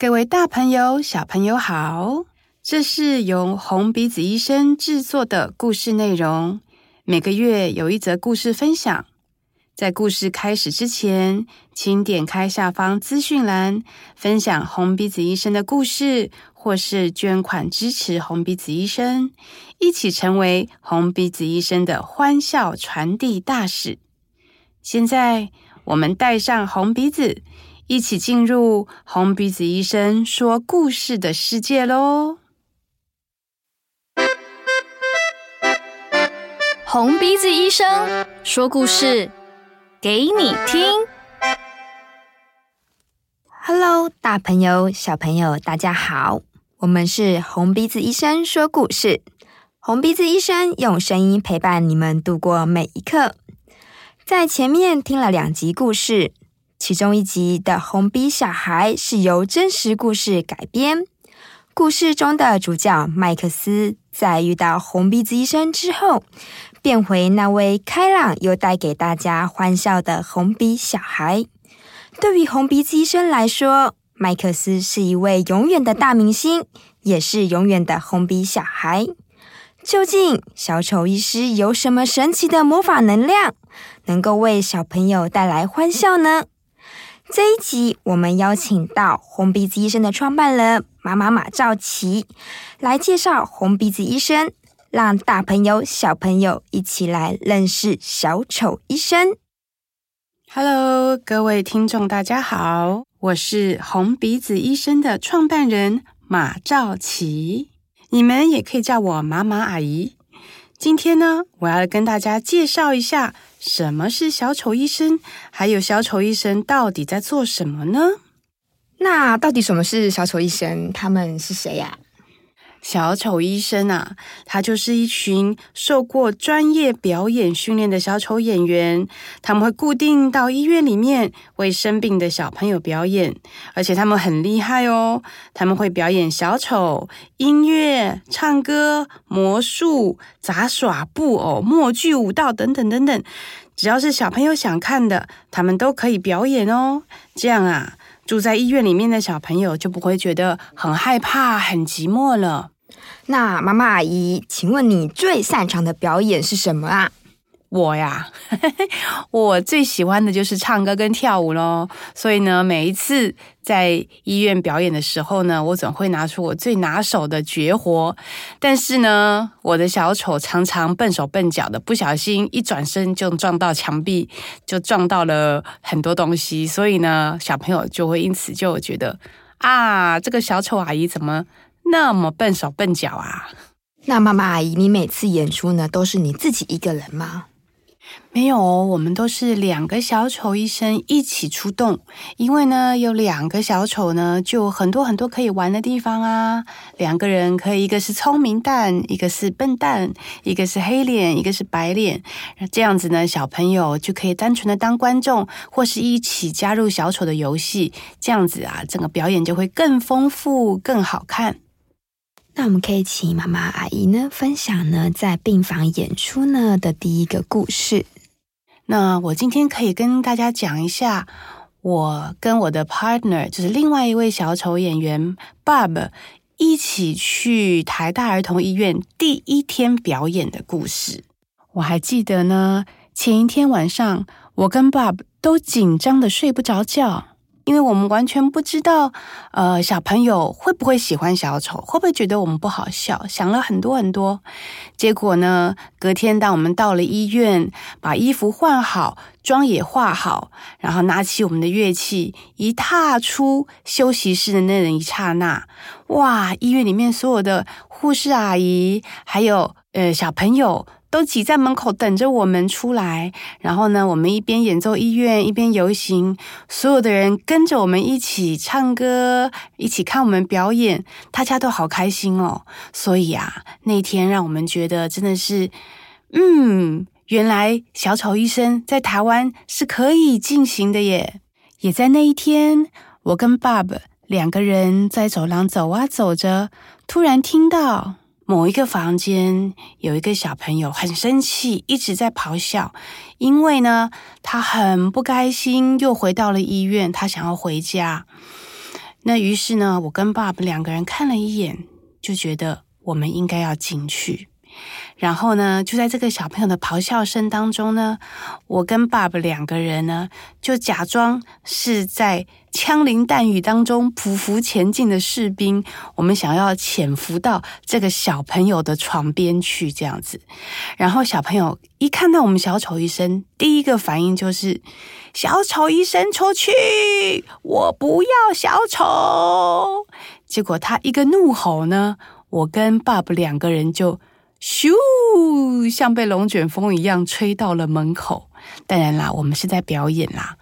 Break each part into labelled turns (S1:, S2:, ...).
S1: 各位大朋友、小朋友好，这是由红鼻子医生制作的故事内容。每个月有一则故事分享。在故事开始之前，请点开下方资讯栏，分享红鼻子医生的故事，或是捐款支持红鼻子医生，一起成为红鼻子医生的欢笑传递大使。现在，我们戴上红鼻子。一起进入红鼻子医生说故事的世界喽！
S2: 红鼻子医生说故事给你听。
S3: Hello，大朋友、小朋友，大家好，我们是红鼻子医生说故事。红鼻子医生用声音陪伴你们度过每一刻。在前面听了两集故事。其中一集的红鼻小孩是由真实故事改编。故事中的主角麦克斯在遇到红鼻子医生之后，变回那位开朗又带给大家欢笑的红鼻小孩。对于红鼻子医生来说，麦克斯是一位永远的大明星，也是永远的红鼻小孩。究竟小丑医师有什么神奇的魔法能量，能够为小朋友带来欢笑呢？这一集，我们邀请到红鼻子医生的创办人妈妈马兆琪来介绍红鼻子医生，让大朋友、小朋友一起来认识小丑医生。
S1: Hello，各位听众，大家好，我是红鼻子医生的创办人马兆琪，你们也可以叫我妈妈阿姨。今天呢，我要跟大家介绍一下。什么是小丑医生？还有小丑医生到底在做什么呢？
S3: 那到底什么是小丑医生？他们是谁呀？
S1: 小丑医生啊，他就是一群受过专业表演训练的小丑演员，他们会固定到医院里面为生病的小朋友表演，而且他们很厉害哦，他们会表演小丑、音乐、唱歌、魔术、杂耍、布偶、默剧、舞蹈等等等等，只要是小朋友想看的，他们都可以表演哦。这样啊。住在医院里面的小朋友就不会觉得很害怕、很寂寞了。
S3: 那妈妈阿姨，请问你最擅长的表演是什么啊？
S1: 我呀，我最喜欢的就是唱歌跟跳舞喽。所以呢，每一次在医院表演的时候呢，我总会拿出我最拿手的绝活。但是呢，我的小丑常常笨手笨脚的，不小心一转身就撞到墙壁，就撞到了很多东西。所以呢，小朋友就会因此就觉得啊，这个小丑阿姨怎么那么笨手笨脚啊？
S3: 那妈妈阿姨，你每次演出呢，都是你自己一个人吗？
S1: 没有哦，我们都是两个小丑医生一起出动，因为呢，有两个小丑呢，就很多很多可以玩的地方啊。两个人可以，一个是聪明蛋，一个是笨蛋，一个是黑脸，一个是白脸。这样子呢，小朋友就可以单纯的当观众，或是一起加入小丑的游戏。这样子啊，整个表演就会更丰富、更好看。
S3: 那我们可以请妈妈阿姨呢，分享呢，在病房演出呢的第一个故事。
S1: 那我今天可以跟大家讲一下，我跟我的 partner，就是另外一位小丑演员 Bob，一起去台大儿童医院第一天表演的故事。我还记得呢，前一天晚上，我跟 Bob 都紧张的睡不着觉。因为我们完全不知道，呃，小朋友会不会喜欢小丑，会不会觉得我们不好笑，想了很多很多。结果呢，隔天当我们到了医院，把衣服换好，妆也化好，然后拿起我们的乐器，一踏出休息室的那一刹那，哇！医院里面所有的护士阿姨，还有呃小朋友。都挤在门口等着我们出来，然后呢，我们一边演奏医院，一边游行，所有的人跟着我们一起唱歌，一起看我们表演，大家都好开心哦。所以啊，那天让我们觉得真的是，嗯，原来小丑医生在台湾是可以进行的耶。也在那一天，我跟 Bob 两个人在走廊走啊走着，突然听到。某一个房间有一个小朋友很生气，一直在咆哮，因为呢，他很不开心，又回到了医院，他想要回家。那于是呢，我跟爸爸两个人看了一眼，就觉得我们应该要进去。然后呢，就在这个小朋友的咆哮声当中呢，我跟爸爸两个人呢，就假装是在枪林弹雨当中匍匐前进的士兵，我们想要潜伏到这个小朋友的床边去，这样子。然后小朋友一看到我们小丑医生，第一个反应就是：“小丑医生出去，我不要小丑。”结果他一个怒吼呢，我跟爸爸两个人就。咻，像被龙卷风一样吹到了门口。当然啦，我们是在表演啦。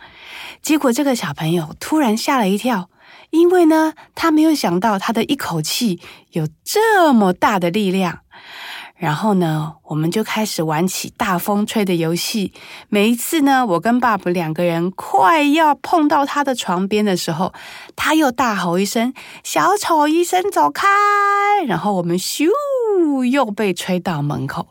S1: 结果这个小朋友突然吓了一跳，因为呢，他没有想到他的一口气有这么大的力量。然后呢，我们就开始玩起大风吹的游戏。每一次呢，我跟爸爸两个人快要碰到他的床边的时候，他又大吼一声：“小丑医生，走开！”然后我们咻，又被吹到门口。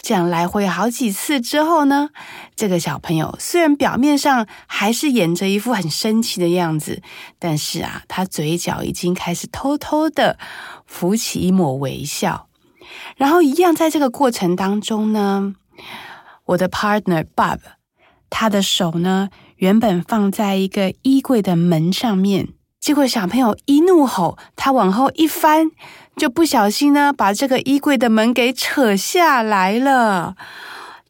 S1: 这样来回好几次之后呢，这个小朋友虽然表面上还是演着一副很生气的样子，但是啊，他嘴角已经开始偷偷的浮起一抹微笑。然后一样，在这个过程当中呢，我的 partner Bob，他的手呢原本放在一个衣柜的门上面，结果小朋友一怒吼，他往后一翻，就不小心呢把这个衣柜的门给扯下来了。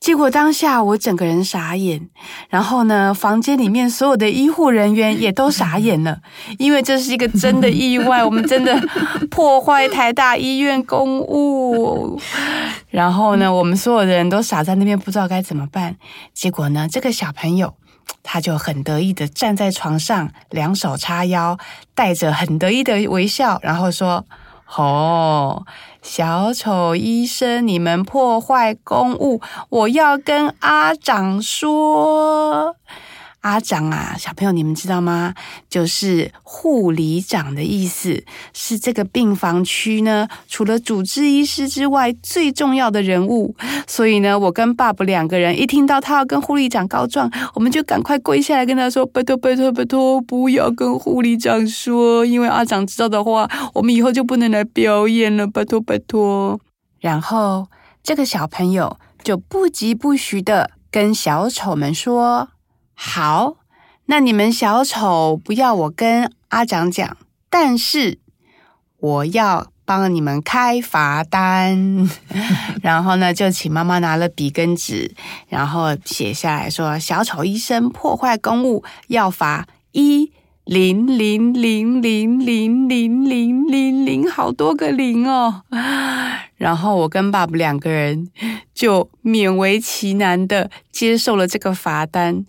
S1: 结果当下我整个人傻眼，然后呢，房间里面所有的医护人员也都傻眼了，因为这是一个真的意外，我们真的破坏台大医院公务。然后呢，我们所有的人都傻在那边，不知道该怎么办。结果呢，这个小朋友他就很得意的站在床上，两手叉腰，带着很得意的微笑，然后说：“哦。”小丑医生，你们破坏公务，我要跟阿长说。阿长啊，小朋友，你们知道吗？就是护理长的意思，是这个病房区呢，除了主治医师之外最重要的人物。所以呢，我跟爸爸两个人一听到他要跟护理长告状，我们就赶快跪下来跟他说：“拜托，拜托，拜托，不要跟护理长说，因为阿长知道的话，我们以后就不能来表演了。拜托，拜托。”然后这个小朋友就不疾不徐的跟小丑们说。好，那你们小丑不要我跟阿长讲，但是我要帮你们开罚单。然后呢，就请妈妈拿了笔跟纸，然后写下来说：小丑医生破坏公务要罚一零零零零零零零零零，好多个零哦。然后我跟爸爸两个人就勉为其难的接受了这个罚单，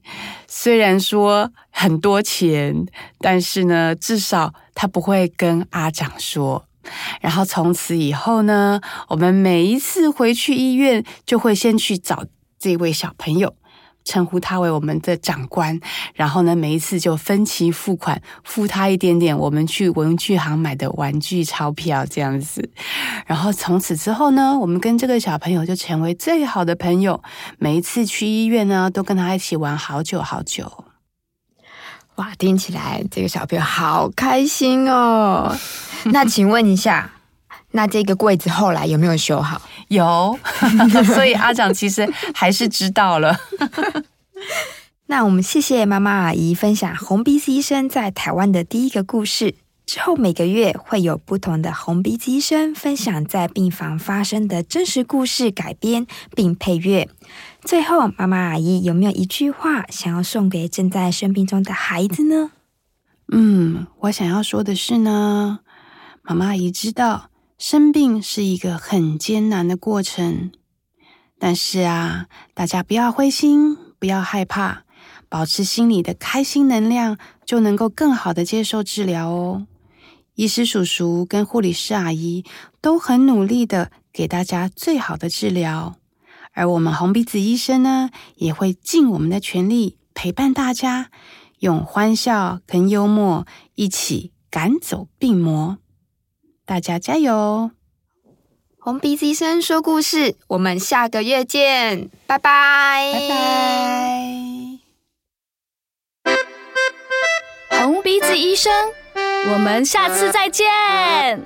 S1: 虽然说很多钱，但是呢，至少他不会跟阿长说。然后从此以后呢，我们每一次回去医院，就会先去找这位小朋友。称呼他为我们的长官，然后呢，每一次就分期付款，付他一点点我们去文具行买的玩具钞票这样子。然后从此之后呢，我们跟这个小朋友就成为最好的朋友。每一次去医院呢，都跟他一起玩好久好久。
S3: 哇，听起来这个小朋友好开心哦。那请问一下。那这个柜子后来有没有修好？
S1: 有，所以阿长其实还是知道了。
S3: 那我们谢谢妈妈阿姨分享红鼻子医生在台湾的第一个故事。之后每个月会有不同的红鼻子医生分享在病房发生的真实故事改编并配乐。最后，妈妈阿姨有没有一句话想要送给正在生病中的孩子呢？
S1: 嗯，我想要说的是呢，妈妈阿姨知道。生病是一个很艰难的过程，但是啊，大家不要灰心，不要害怕，保持心里的开心能量，就能够更好的接受治疗哦。医师叔叔跟护理师阿姨都很努力的给大家最好的治疗，而我们红鼻子医生呢，也会尽我们的全力陪伴大家，用欢笑跟幽默一起赶走病魔。大家加油！
S3: 红鼻子医生说故事，我们下个月见，拜拜！
S1: 拜拜！
S2: 红鼻子医生我们下次再见。